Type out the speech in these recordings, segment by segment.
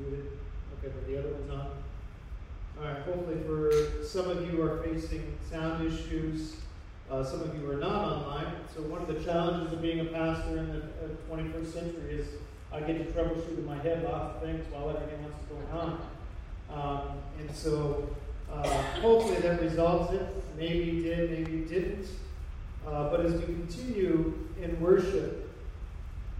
muted. Okay, but the other one's on. All right, hopefully for some of you are facing sound issues. Uh, some of you are not online. So one of the challenges of being a pastor in the uh, 21st century is I get to troubleshoot in my head lots of things while everything else is going on. Um, and so uh, hopefully that resolves it. Maybe you did, maybe you didn't. Uh, but as we continue in worship,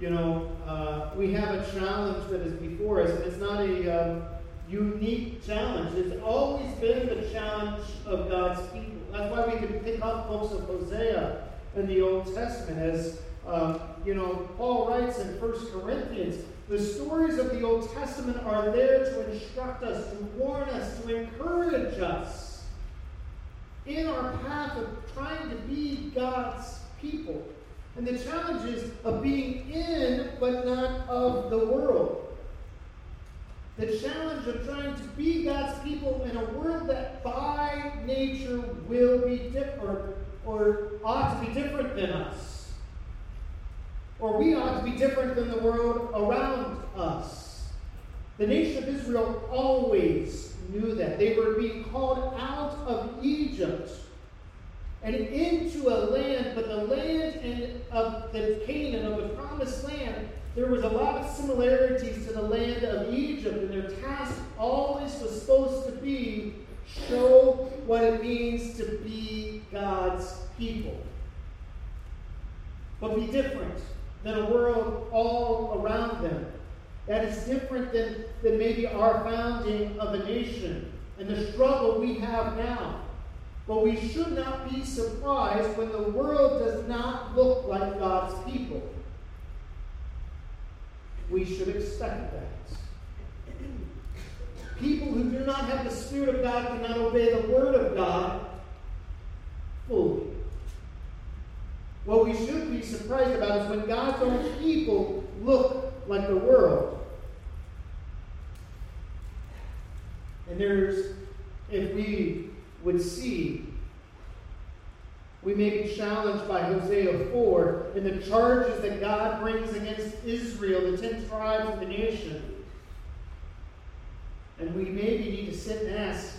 you know, uh, we have a challenge that is before us, and it's not a um, unique challenge. It's always been the challenge of God's people. That's why we can pick up books of Hosea in the Old Testament. As, um, you know, Paul writes in 1 Corinthians, the stories of the Old Testament are there to instruct us, to warn us, to encourage us in our path of trying to be God's people. And the challenge is of being in, but not of the world. The challenge of trying to be God's people in a world that by nature will be different, or ought to be different than us. Or we ought to be different than the world around us. The nation of Israel always knew that. They were being called out of Egypt and into a land, but the land in, of the Canaan, of the promised land, there was a lot of similarities to the land of Egypt, and their task always was supposed to be show what it means to be God's people. But be different than a world all around them. That is different than, than maybe our founding of a nation and the struggle we have now. But we should not be surprised when the world does not look like God's people. We should expect that. People who do not have the Spirit of God cannot obey the Word of God fully. What we should be surprised about is when God's own people look like the world. And there's, if we would see. We may be challenged by Hosea 4 in the charges that God brings against Israel, the ten tribes of the nation. And we maybe need to sit and ask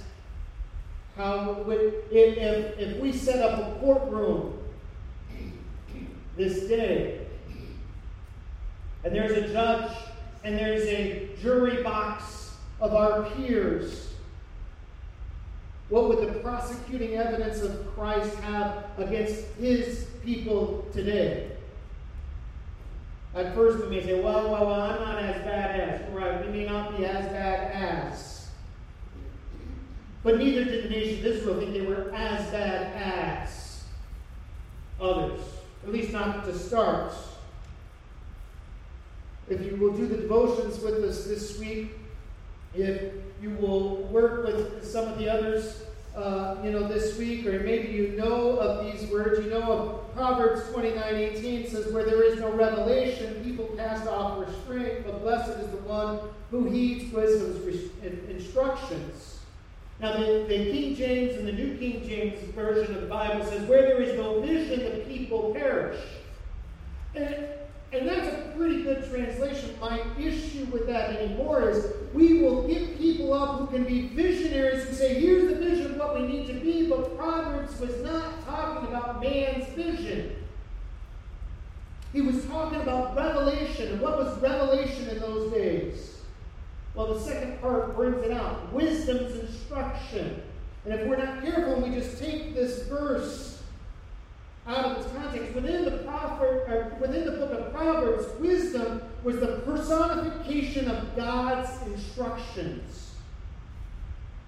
how would, if, if, if we set up a courtroom this day, and there's a judge and there's a jury box of our peers what would the prosecuting evidence of Christ have against his people today? At first, we may say, well, well, well, I'm not as bad as. Right, we may not be as bad as. But neither did the nation of Israel think they were as bad as others. At least not to start. If you will do the devotions with us this week, if you will work with some of the others, uh, you know, this week, or maybe you know of these words. You know of Proverbs 29 18 says, Where there is no revelation, people cast off restraint, but blessed is the one who heeds wisdom's instructions. Now, the, the King James and the New King James version of the Bible says, Where there is no vision, the people perish. And and that's a pretty good translation. My issue with that anymore is we will get people up who can be visionaries who say, here's the vision of what we need to be, but Proverbs was not talking about man's vision. He was talking about revelation. And what was revelation in those days? Well, the second part brings it out wisdom's instruction. And if we're not careful and we just take this verse out of its context. Within the, prophet, within the book of Proverbs, wisdom was the personification of God's instructions.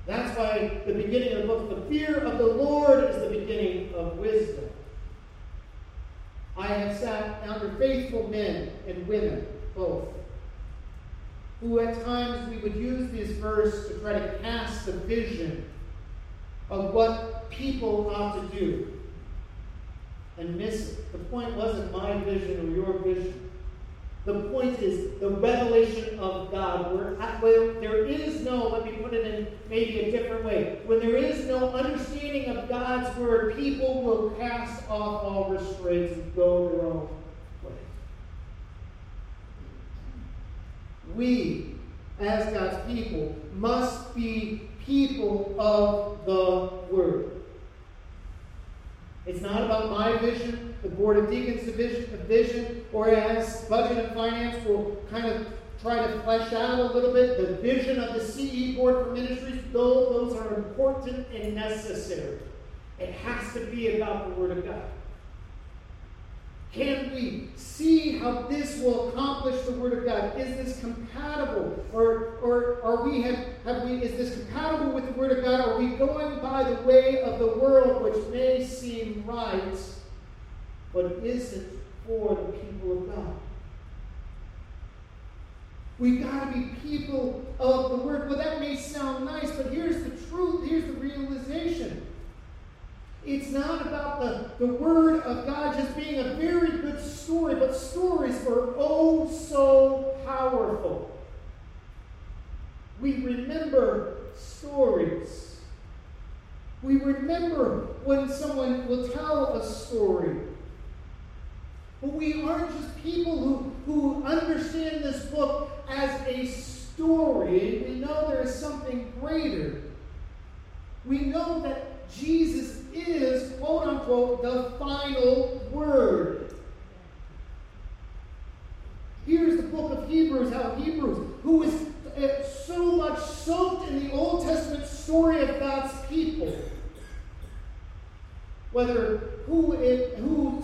That's why the beginning of the book, the fear of the Lord is the beginning of wisdom. I have sat under faithful men and women, both, who at times we would use this verse to try to cast a vision of what people ought to do and miss it. The point wasn't my vision or your vision. The point is the revelation of God. Where, there is no, let me put it in maybe a different way. When there is no understanding of God's word, people will cast off all restraints and go their own way. We as God's people must be people of the Word. It's not about my vision, the Board of Deacons' vision, or as Budget and Finance will kind of try to flesh out a little bit the vision of the CE Board for Ministries. Though those are important and necessary. It has to be about the Word of God. Can we see how this will accomplish the Word of God? Is this compatible? Or, or are we have, have we is this compatible with the Word of God? Are we going by the way of the world, which may seem right, but isn't for the people of God? We've got to be people of the Word. Well, that may sound nice, but here's the truth. Here's the realization. It's not about the, the Word of God just being a very good story, but stories are oh so powerful. We remember stories. We remember when someone will tell a story. But we aren't just people who, who understand this book as a story. We know there is something greater. We know that Jesus is, quote unquote, the final word. Here's the book of Hebrews, how Hebrews, who is uh, so much soaked in the Old Testament story of God's people, whether who it, who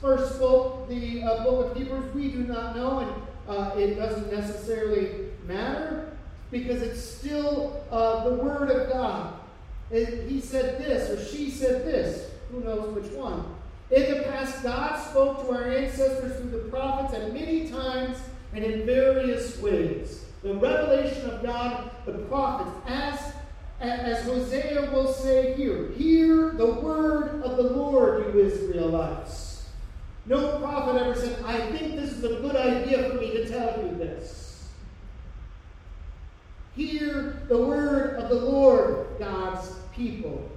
first spoke the uh, book of Hebrews, we do not know, and uh, it doesn't necessarily matter because it's still uh, the Word of God. And he said this, or she said this. Who knows which one? In the past, God spoke to our ancestors through the prophets at many times and in various ways. The revelation of God, the prophets, as, as Hosea will say here, hear the word of the Lord, you Israelites. No prophet ever said, I think this is a good idea for me to tell you this. Hear the word of the Lord, God's people.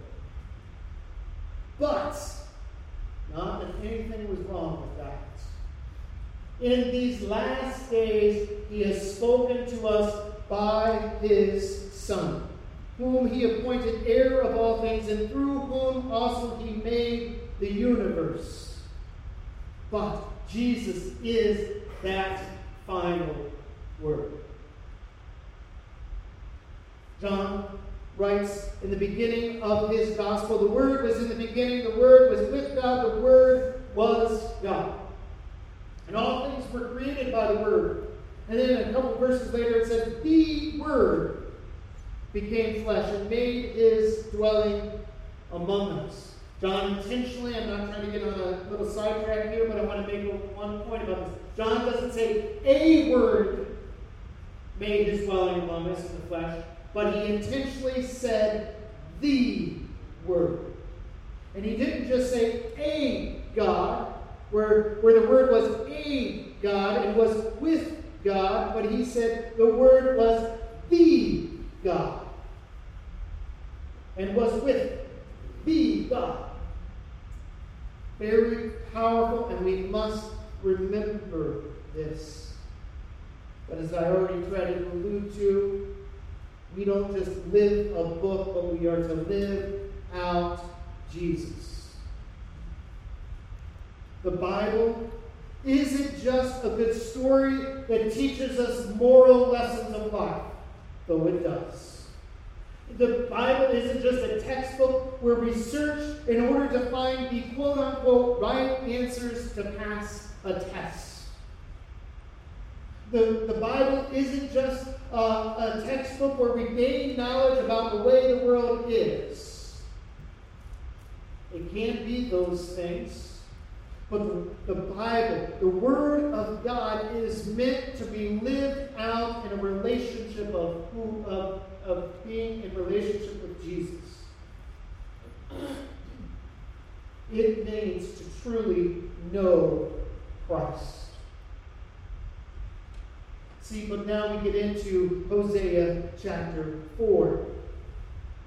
But, not that anything was wrong with that. In these last days, he has spoken to us by his Son, whom he appointed heir of all things, and through whom also he made the universe. But Jesus is that final word. John writes in the beginning of his gospel, the Word was in the beginning, the Word was with God, the Word was God. And all things were created by the Word. And then a couple verses later it says, The Word became flesh and made his dwelling among us. John intentionally, I'm not trying to get on a little sidetrack here, but I want to make one point about this. John doesn't say a word made his dwelling among us in the flesh but he intentionally said the word. And he didn't just say a God, where, where the word was a God and was with God, but he said the word was the God and was with the God. Very powerful, and we must remember this. But as I already tried to allude to, we don't just live a book, but we are to live out Jesus. The Bible isn't just a good story that teaches us moral lessons of life, though it does. The Bible isn't just a textbook where we search in order to find the quote unquote right answers to pass a test. The, the Bible isn't just uh, a textbook where we gain knowledge about the way the world is. It can't be those things. But the, the Bible, the Word of God, is meant to be lived out in a relationship of, who, of, of being in relationship with Jesus. It means to truly know Christ. See, but now we get into Hosea chapter 4.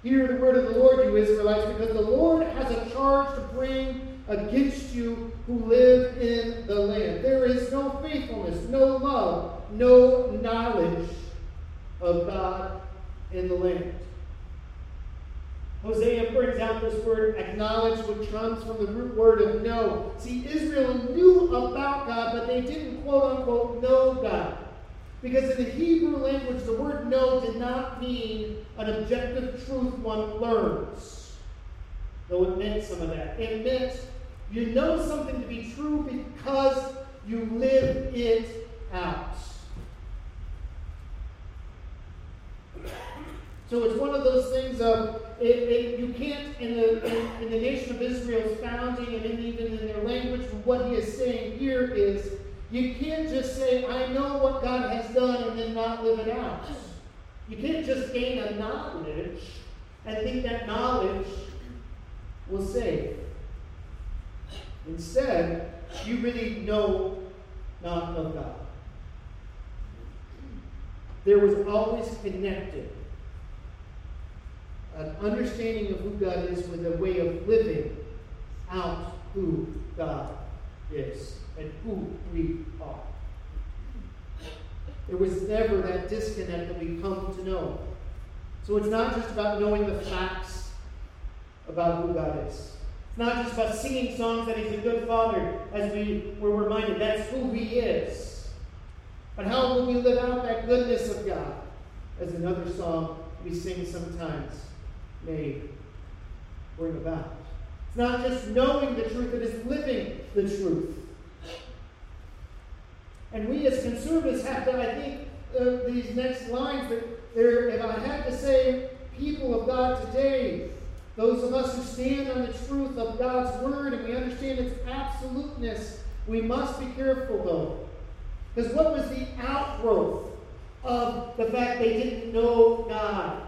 Hear the word of the Lord, you Israelites, because the Lord has a charge to bring against you who live in the land. There is no faithfulness, no love, no knowledge of God in the land. Hosea brings out this word acknowledge, which comes from the root word of know. See, Israel knew about God, but they didn't quote unquote know God. Because in the Hebrew language, the word know did not mean an objective truth one learns, though it meant some of that. It meant you know something to be true because you live it out. So it's one of those things of it, it, you can't in the in, in, the nation of Israel's founding and in, even in their language. What he is saying here is you can't just say I know what God has done and then not live it out. You can't just gain a knowledge and think that knowledge will save. Instead, you really know not of God. There was always connected an understanding of who God is with a way of living out who God is and who we are. There was never that disconnect that we come to know. So it's not just about knowing the facts about who God is. It's not just about singing songs that He's a good Father, as we were reminded. That's who He is. But how will we live out that goodness of God? As another song we sing sometimes may bring about. It's not just knowing the truth, it is living the truth. And we as conservatives have to, I think, uh, these next lines that there, if I had to say, people of God today, those of us who stand on the truth of God's word and we understand its absoluteness, we must be careful though. Because what was the outgrowth of the fact they didn't know God?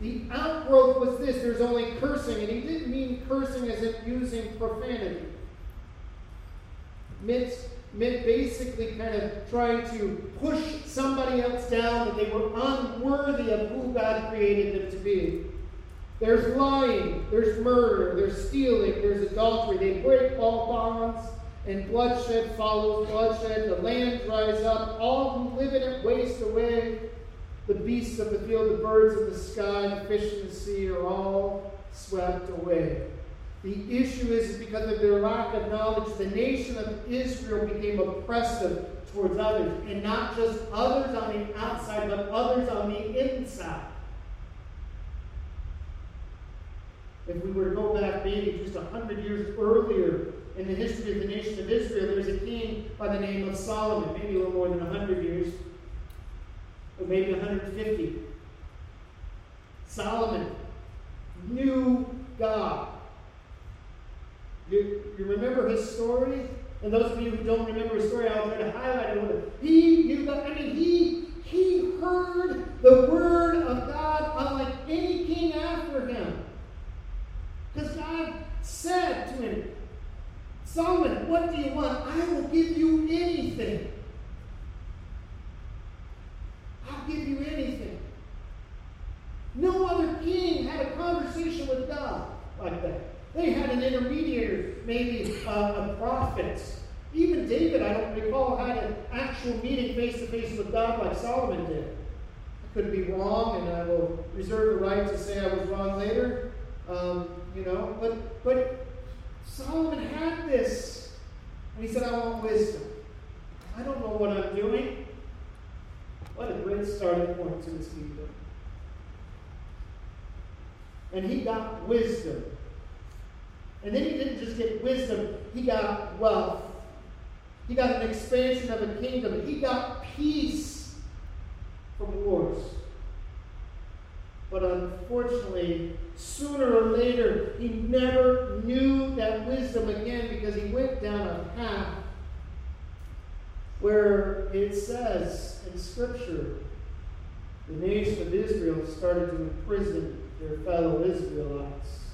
The outgrowth was this there's only cursing, and he didn't mean cursing as in using profanity. Meant, meant basically kind of trying to push somebody else down that they were unworthy of who God created them to be. There's lying, there's murder, there's stealing, there's adultery. They break all bonds, and bloodshed follows bloodshed. The land dries up. All who live in it waste away. The beasts of the field, the birds of the sky, the fish in the sea are all swept away. The issue is because of their lack of knowledge, the nation of Israel became oppressive towards others. And not just others on the outside, but others on the inside. If we were to go back maybe just a hundred years earlier in the history of the nation of Israel, there was a king by the name of Solomon, maybe a little more than a hundred years or maybe 150. Solomon knew God. You, you remember his story? And those of you who don't remember his story, I'll try to highlight it. He knew God. I mean, he he heard the word of God unlike any king after him. Because God said to him, Solomon, what do you want? I will give you anything. I'll give you anything. No other king had a conversation with God like that. They had an intermediary, maybe uh, a prophet. Even David, I don't recall, had an actual meeting face to face with God like Solomon did. I could be wrong, and I will reserve the right to say I was wrong later. Um, you know, but but Solomon had this, and he said, "I want wisdom. I don't know what I'm doing. What a great starting point to this kingdom. And he got wisdom. And then he didn't just get wisdom, he got wealth. He got an expansion of a kingdom. He got peace from wars. But unfortunately, sooner or later, he never knew that wisdom again because he went down a path where it says in Scripture, the nation of Israel started to imprison their fellow Israelites.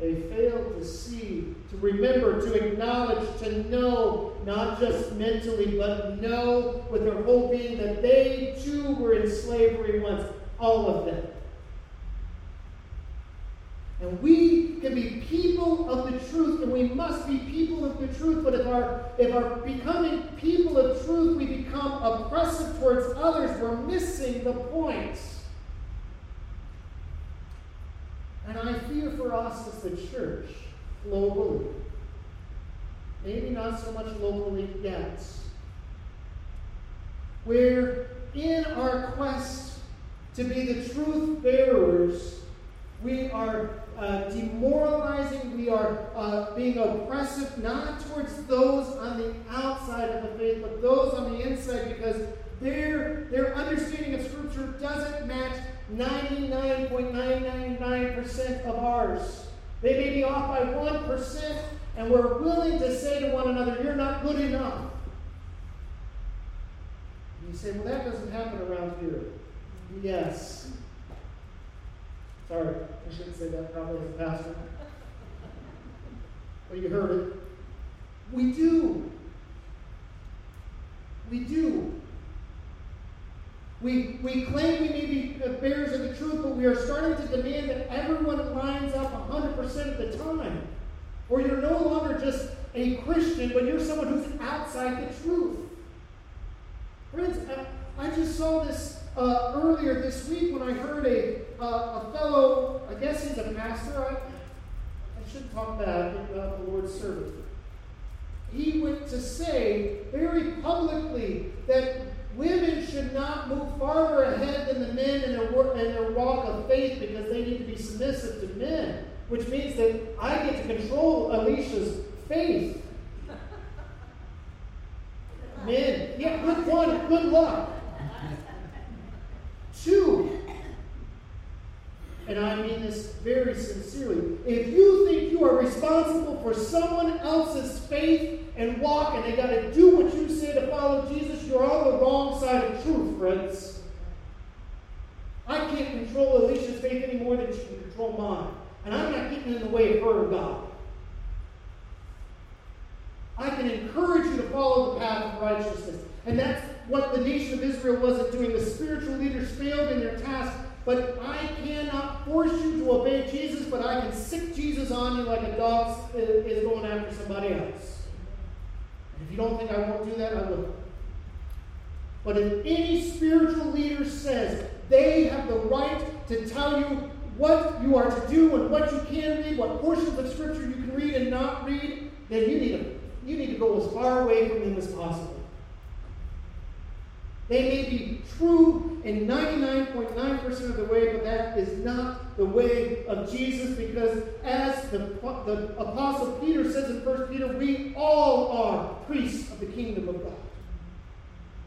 They fail to see, to remember, to acknowledge, to know, not just mentally, but know with their whole being that they too were in slavery once, all of them. And we can be people of the truth, and we must be people of the truth. But if our if our becoming people of truth, we become oppressive towards others, we're missing the point. And I fear for us as the church globally. Maybe not so much locally yet. Where in our quest to be the truth bearers, we are uh, demoralizing, we are uh, being oppressive, not towards those on the outside of the faith, but those on the inside, because their, their understanding of Scripture doesn't match 99.999% of ours. They may be off by 1%, and we're willing to say to one another, You're not good enough. And you say, Well, that doesn't happen around here. Yes. Sorry, I shouldn't say that probably as a pastor. But you heard it. We do. We do. We, we claim we may be bearers of the truth, but we are starting to demand that everyone lines up 100% of the time. Or you're no longer just a Christian, but you're someone who's outside the truth. Friends, I, I just saw this uh, earlier this week when I heard a, uh, a fellow, I guess he's a pastor. I, I shouldn't talk bad about the Lord's servant. He went to say very publicly that women should not move farther ahead than the men in their, in their walk of faith because they need to be submissive to men, which means that I get to control Alicia's faith. Men, yeah, good one, good luck. Two, and I mean this very sincerely, if you think you are responsible for someone else's faith and walk and they got to do what you say to follow Jesus, you're on the wrong side of truth, friends. I can't control Alicia's faith any more than she can control mine. And I'm not getting in the way of her God. I can encourage you to follow the path of righteousness. And that's what the nation of Israel wasn't doing. The spiritual leaders failed in their task. But I cannot force you to obey Jesus, but I can sic Jesus on you like a dog is going after somebody else. And if you don't think I won't do that, I will. But if any spiritual leader says they have the right to tell you what you are to do and what you can read, what portions of Scripture you can read and not read, then you need to, you need to go as far away from them as possible. They may be true in 99.9% of the way, but that is not the way of Jesus because, as the, the Apostle Peter says in 1 Peter, we all are priests of the kingdom of God.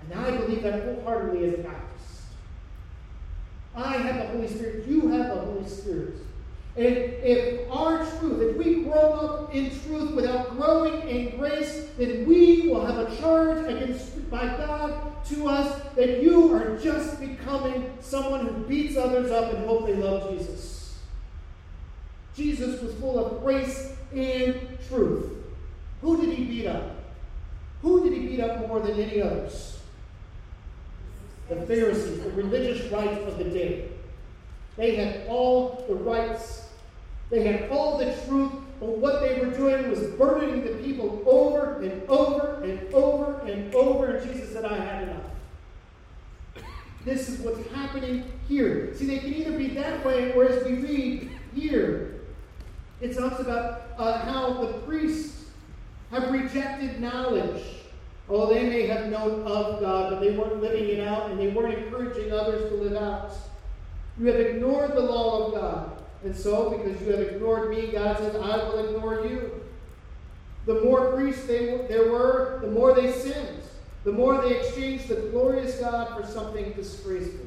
And I believe that wholeheartedly as a Baptist. I have the Holy Spirit, you have the Holy Spirit. And if our truth, if we grow up in truth without growing in grace, then we will have a charge against by God to us that you are just becoming someone who beats others up and hope they love Jesus. Jesus was full of grace and truth. Who did he beat up? Who did he beat up more than any others? The Pharisees, the religious right of the day. They had all the rights they had all the truth, but what they were doing was burdening the people over and over and over and over. And Jesus said, I had enough. This is what's happening here. See, they can either be that way, or as we read here, it talks about uh, how the priests have rejected knowledge. Oh, they may have known of God, but they weren't living it out, and they weren't encouraging others to live out. You have ignored the law of God. And so, because you have ignored me, God says, I will ignore you. The more priests they, there were, the more they sinned. The more they exchanged the glorious God for something disgraceful.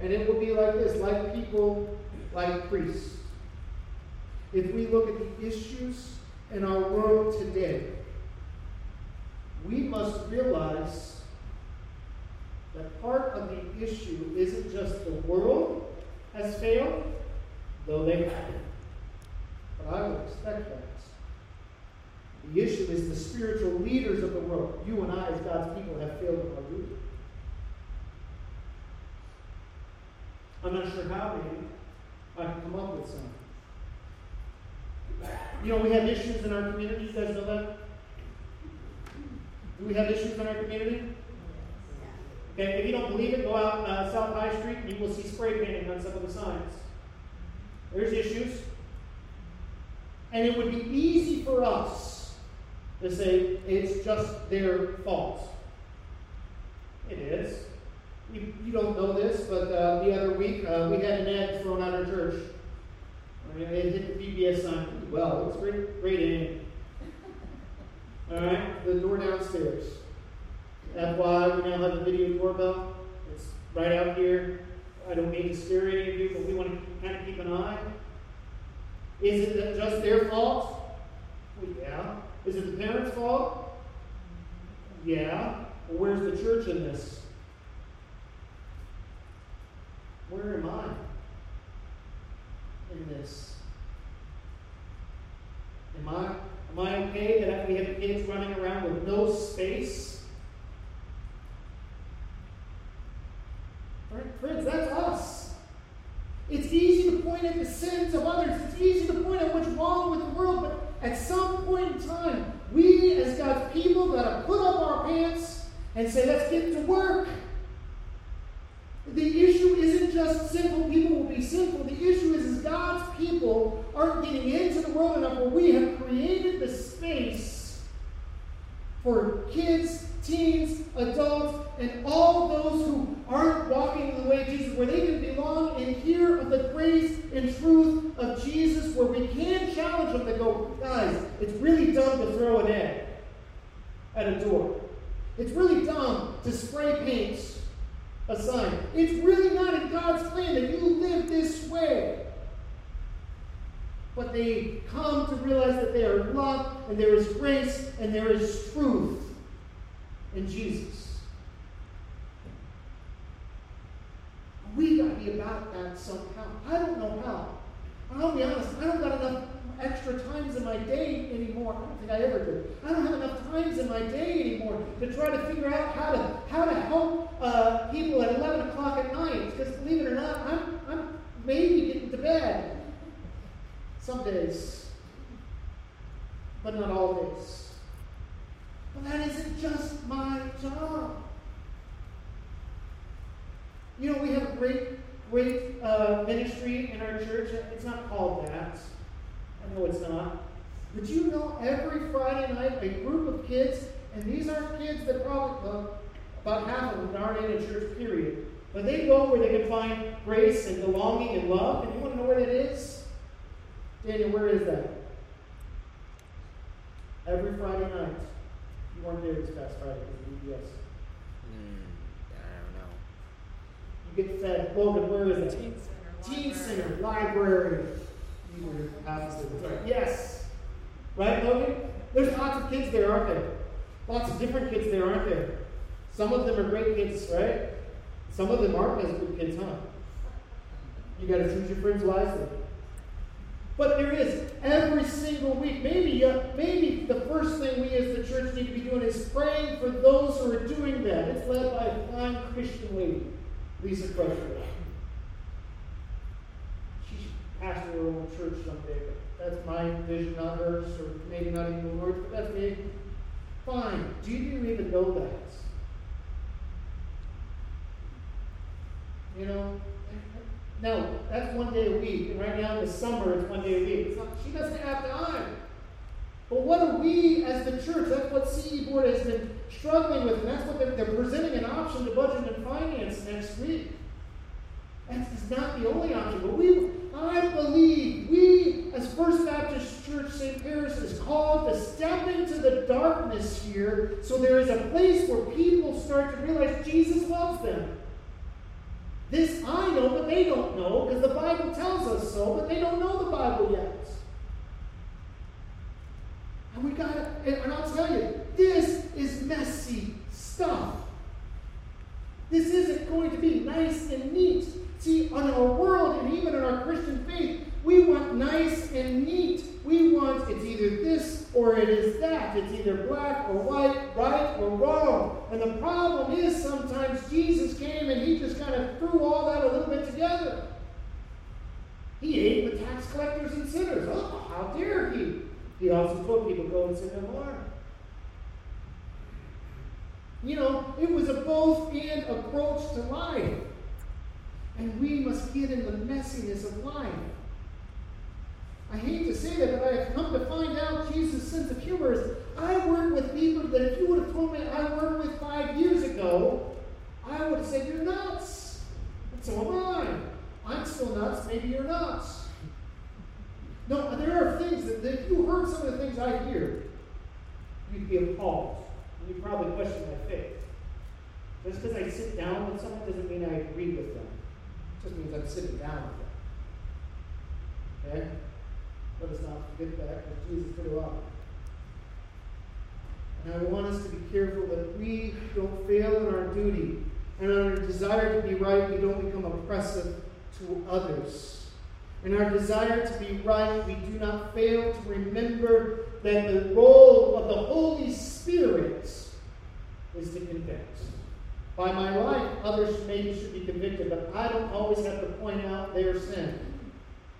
And it will be like this like people, like priests. If we look at the issues in our world today, we must realize that part of the issue isn't just the world has failed, though they have. But I would expect that. The issue is the spiritual leaders of the world. You and I, as God's people, have failed in our duty. I'm not sure how, maybe. I can come up with some. You know, we have issues in our community. You guys know that? Do we have issues in our community? Okay, if you don't believe it, go out uh, South High Street and you will see spray painting on some of the signs. There's issues. And it would be easy for us to say it's just their fault. It is. You, you don't know this, but uh, the other week uh, we had an ad thrown out our church. I mean, it hit the PBS sign pretty well. It was great, great aim. All right, the door downstairs. FY, we now have a video doorbell. It's right out here. I don't mean to scare any of you, but we want to kind of keep an eye. Is it just their fault? Well, yeah. Is it the parents' fault? Yeah. Well, where's the church in this? Where am I in this? Am I, am I okay that we have kids running around with no space? Friends, that's us. It's easy to point at the sins of others. It's easy to point at what's wrong with the world, but at some point in time, we as God's got to put up our pants and say, let's get to work. The issue isn't just sinful people will be sinful. The issue is, is God's people aren't getting into the world enough where we have created the space for kids, teens, adults, and all those who aren't walking in the way of Jesus, where they can belong and hear of the grace and truth of Jesus, where we can challenge them to go, guys, it's really dumb to throw an egg at a door. It's really dumb to spray paint a sign. It's really not in God's plan that you live this way. But they come to realize that they are loved and there is grace and there is truth in Jesus. We got to be about that somehow. I don't know how. I'll be honest, I don't got enough extra times in my day anymore. I don't think I ever did. I don't have enough times in my day anymore to try to figure out how to how to help uh, people at 11 o'clock at night. Because believe it or not, I'm, I'm maybe getting to bed some days, but not all days. But that isn't just my job. You know, we have a great, great uh, ministry in our church. It's not called that. I know it's not. But you know, every Friday night, a group of kids, and these aren't kids that probably, well, about half of them aren't in a church, period. But they go where they can find grace and belonging and love. And you want to know where that is? Daniel, where is that? Every Friday night. You weren't there this past Friday because of VBS. Mm, I don't know. You get fed. Logan, where is it? Teen Center. Teen library. Center, library. You were opposite. Right. Yes. Right, Logan? There's lots of kids there, aren't there? Lots of different kids there, aren't there? Some of them are great kids, right? Some of them aren't as good kids, huh? You got to choose your friends wisely. But there is every single week. Maybe, uh, maybe the first thing we as the church need to be doing is praying for those who are doing that. It's led by a fine Christian lady, Lisa Crusher. She should pastor her own church someday. But that's my vision, not hers, or maybe not even the Lord's. But that's me. Fine. Do you even know that? You know, now that's one day a week, and right now in the summer it's one day a week. Not, she doesn't have time. But what are we as the church? That's what CE Board has been struggling with, and that's what they're, they're presenting an option to budget and finance next week. That's not the only option, but we, I believe, we as First Baptist Church St. Paris is called to step into the darkness here, so there is a place where people start to realize Jesus loves them. This I know, but they don't know, because the Bible tells us so, but they don't know the Bible yet. And we gotta, and I'll tell you, this is messy stuff. This isn't going to be nice and neat. See, on our world and even in our Christian faith, we want nice and neat. We want it's either this or it is that. It's either black or white, right or wrong. And the problem is sometimes Jesus came and he just kind of threw all that a little bit together. He ate with tax collectors and sinners. Oh, how dare he? He also told people, go and sin no more. You know, it was a both and approach to life. And we must get in the messiness of life. I hate to say that, but I have come to find out Jesus' sense of humor is I work with people that if you would have told me I worked with five years ago, I would have said, You're nuts. And so am I. I'm still nuts. Maybe you're nuts. No, there are things that, that if you heard some of the things I hear, you'd be appalled. And you'd probably question my faith. Just because I sit down with someone doesn't mean I agree with them. Just means I'm sitting down with them. Okay? Let us not forget that because Jesus put it on. And I want us to be careful that we don't fail in our duty and in our desire to be right, we don't become oppressive to others. In our desire to be right, we do not fail to remember that the role of the Holy Spirit is to convict. By my life, others maybe should be convicted, but I don't always have to point out their sin.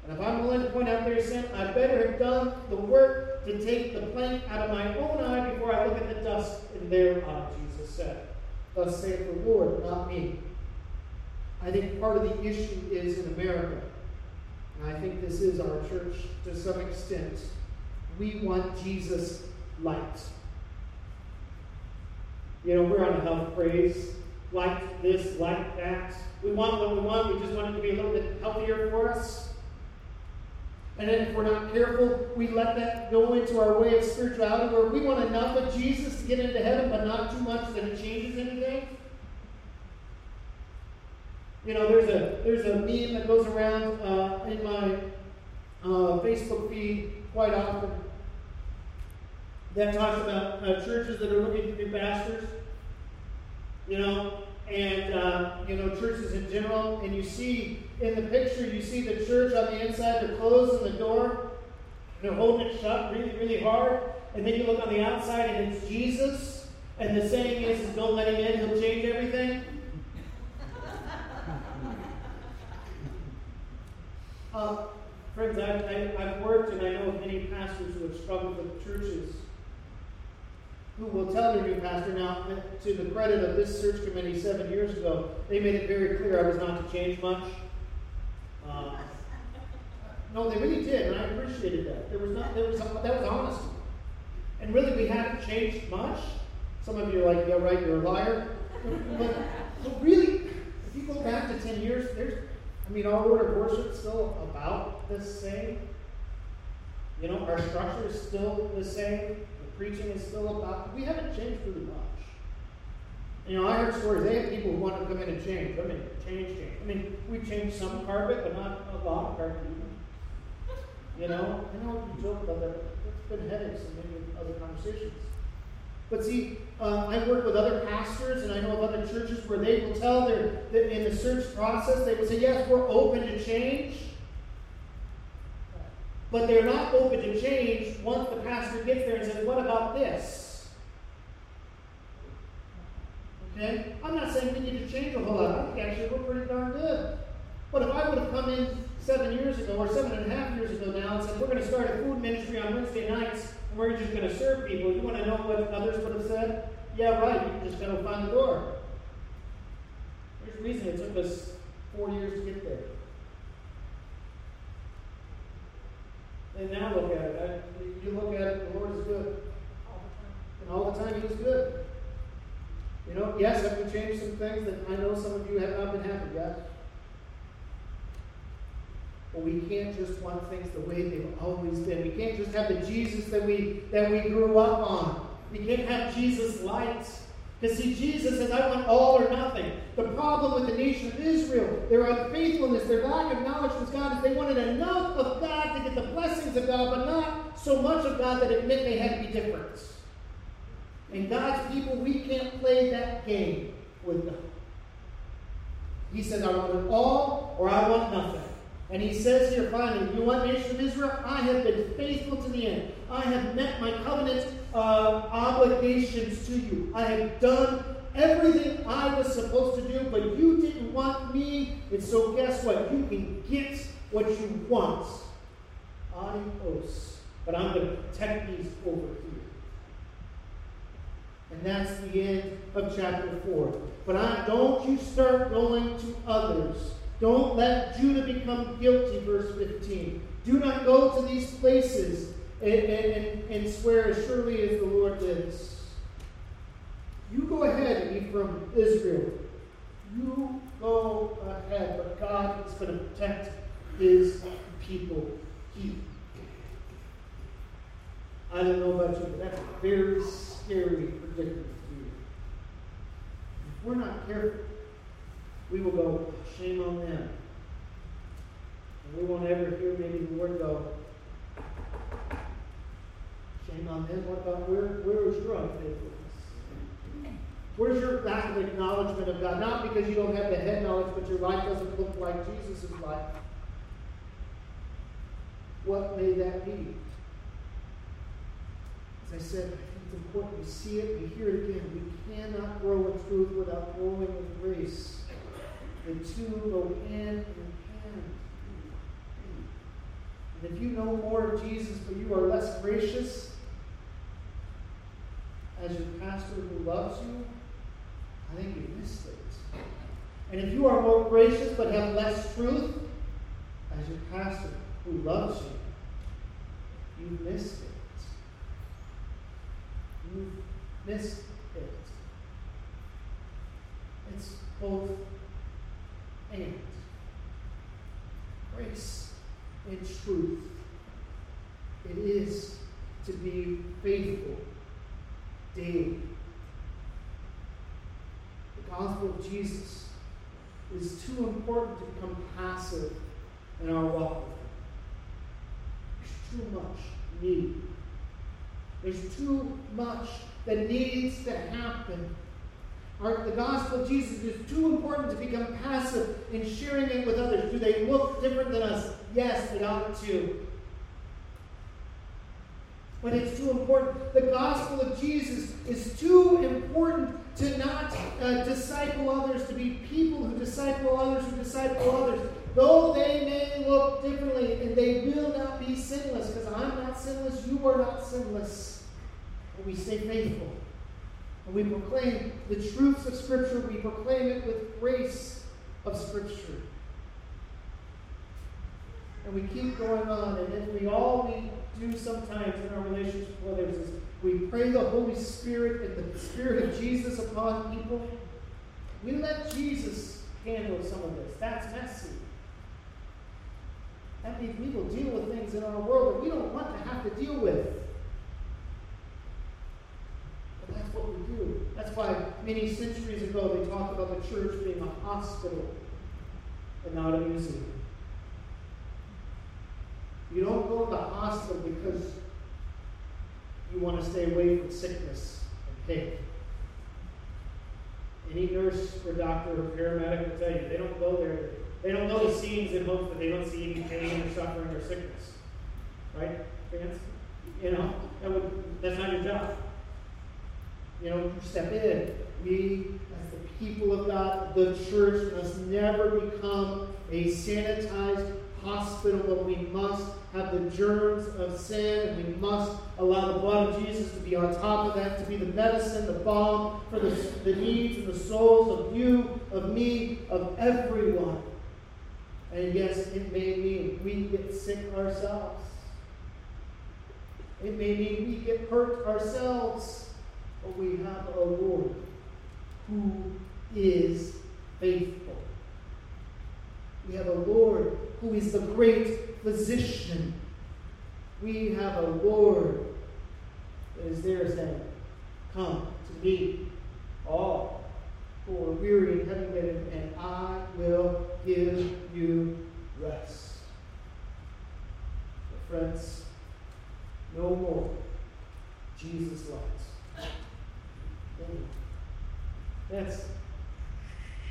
And if I'm willing to point out their sin, I better have done the work to take the plank out of my own eye before I look at the dust in their eye, Jesus said. Thus saith the Lord, not me. I think part of the issue is in America, and I think this is our church to some extent. We want Jesus light. You know, we're on a health craze, like this, like that. We want what we want, we just want it to be a little bit healthier for us. And then if we're not careful, we let that go into our way of spirituality where we want enough of Jesus to get into heaven, but not too much that it changes anything. You know, there's a there's a meme that goes around uh, in my uh, Facebook feed quite often that talks about uh, churches that are looking for new pastors. You know, and uh, you know churches in general, and you see in the picture, you see the church on the inside, they're closing the door, they're holding it shut really, really hard, and then you look on the outside and it's Jesus, and the saying is, is don't let him in, he'll change everything. uh, friends, I've, I've worked and I know of many pastors who have struggled with churches who will tell their new pastor now, to the credit of this search committee seven years ago, they made it very clear I was not to change much. Uh, no, they really did, and I appreciated that. There was not, there was that was honesty, and really we haven't changed much. Some of you are like, yeah, right, you're a liar. But, but really, if you go back to ten years, there's, I mean, our order of worship is still about the same. You know, our structure is still the same preaching is still about. We haven't changed really much. You know, I heard stories. They have people who want to come in and change. I mean, change, change. I mean, we changed some carpet, but not a lot of carpet. You know, I know you joke about that, it's been headaches and many other conversations. But see, uh, I work with other pastors, and I know of other churches where they will tell their that in the search process they will say, "Yes, we're open to change." But they're not open to change once the pastor gets there and says, What about this? Okay? I'm not saying we need to change a whole lot. I think actually we're pretty darn good. But if I would have come in seven years ago or seven and a half years ago now and said, We're going to start a food ministry on Wednesday nights and we're just going to serve people, you want to know what others would have said? Yeah, right. You just got to find the door. There's a reason it took us four years to get there. And now look at it. Uh, you look at it, the Lord is good. And all the time He was good. You know, yes, have we changed some things that I know some of you have not been happy yet? But we can't just want things the way they've always been. We can't just have the Jesus that we that we grew up on. We can't have Jesus light. Because see, Jesus says, I want all or nothing. The problem with the nation of Israel, their unfaithfulness, their lack of knowledge with God, is they wanted enough of God blessings of God, but not so much of God that it meant they had to be different. And God's people, we can't play that game with God. He says, I want it all or I want nothing. And he says here finally, You want nation of Israel? I have been faithful to the end. I have met my covenant uh, obligations to you. I have done everything I was supposed to do, but you didn't want me. And so, guess what? You can get what you want. But I'm going to protect these over here. And that's the end of chapter 4. But I, don't you start going to others. Don't let Judah become guilty, verse 15. Do not go to these places and, and, and swear as surely as the Lord lives. You go ahead, Ephraim, Israel. You go ahead, but God is going to protect his people. He. I don't know about you, but that's a very scary predicament to you. If we're not careful, we will go, shame on them. And we won't ever hear maybe the word go, shame on them. What about where, where is your unfaithfulness? Where's your lack of acknowledgement of God? Not because you don't have the head knowledge, but your life doesn't look like Jesus' life. What may that be? I said, it's important. We see it, we hear it again. We cannot grow in truth without growing in grace. The two go hand in hand. And if you know more of Jesus, but you are less gracious as your pastor who loves you, I think you missed it. And if you are more gracious but have less truth, as your pastor who loves you, you've missed it. You've missed it. It's both and. Grace and truth. It is to be faithful daily The gospel of Jesus is too important to become passive in our walk with Him. There's too much need. There's too much that needs to happen. Our, the gospel of Jesus is too important to become passive in sharing it with others. Do they look different than us? Yes, they ought to. But it's too important. The gospel of Jesus is too important to not uh, disciple others, to be people who disciple others, who disciple others, though they may look differently and they will not be sinless, are not sinless. But we stay faithful. And we proclaim the truths of Scripture, we proclaim it with grace of Scripture. And we keep going on, and then we all we do sometimes in our relationship with others is we pray the Holy Spirit and the Spirit of Jesus upon people. We let Jesus handle some of this. That's messy. That means we will deal with things in our world that we don't want to have to deal with. But that's what we do. That's why many centuries ago they talked about the church being a hospital and not a museum. You don't go to the hospital because you want to stay away from sickness and pain. Any nurse or doctor or paramedic will tell you they don't go there. They don't know the scenes in hopes that they don't see any pain or suffering or sickness. Right? Vance? You know, that would, that's not your job. You know, step in. We, as the people of God, the church, must never become a sanitized hospital, but we must have the germs of sin, and we must allow the blood of Jesus to be on top of that, to be the medicine, the balm for the, the needs and the souls of you, of me, of everyone. And yes, it may mean we get sick ourselves. It may mean we get hurt ourselves, but we have a Lord who is faithful. We have a Lord who is the great physician. We have a Lord that is there saying, Come to me, all are weary and heavy laden, and I will give you rest. But friends, no more Jesus lights. That's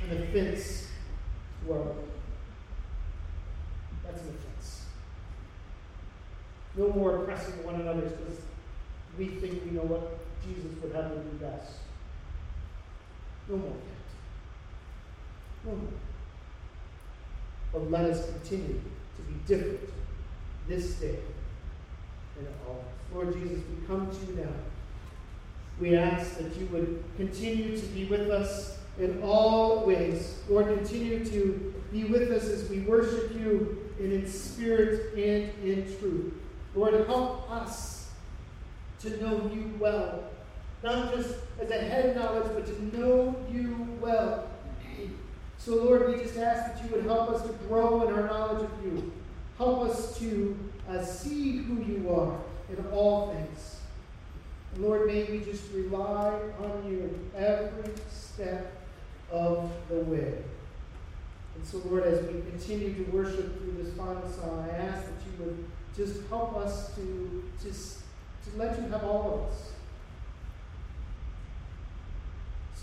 an offense to our that's an offense. No more oppressing one another because we think we know what Jesus would have to do best. No more. No more. But let us continue to be different this day than always. Lord Jesus, we come to you now. We ask that you would continue to be with us in all ways. Lord, continue to be with us as we worship you and in spirit and in truth. Lord, help us to know you well, not just as a head knowledge, but to know you well. So, Lord, we just ask that you would help us to grow in our knowledge of you. Help us to uh, see who you are in all things. And Lord, may we just rely on you every step of the way. And so, Lord, as we continue to worship through this final song, I ask that you would just help us to, just to let you have all of us.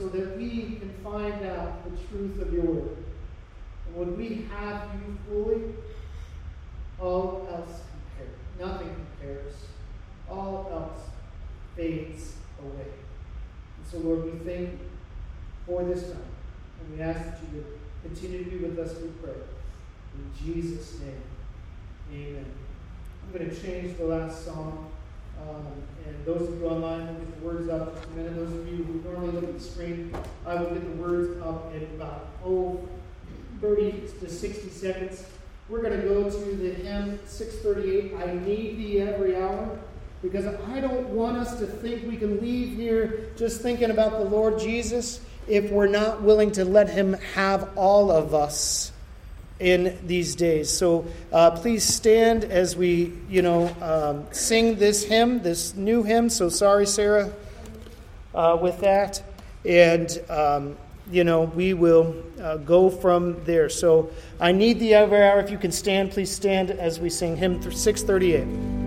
So that we can find out the truth of your word. And when we have you fully, all else compares. Nothing compares. All else fades away. And so, Lord, we thank you for this time. And we ask that you would continue to be with us, we pray. In Jesus' name, amen. I'm going to change the last song. Um, and those of you online will get the words up in a minute. Those of you who normally look at the screen, I will get the words up in about, oh, 30 to 60 seconds. We're going to go to the hymn 638, I Need Thee Every Hour, because I don't want us to think we can leave here just thinking about the Lord Jesus if we're not willing to let Him have all of us in these days. So uh, please stand as we, you know, um, sing this hymn, this new hymn. So sorry, Sarah, uh, with that. And, um, you know, we will uh, go from there. So I need the hour. If you can stand, please stand as we sing hymn 638.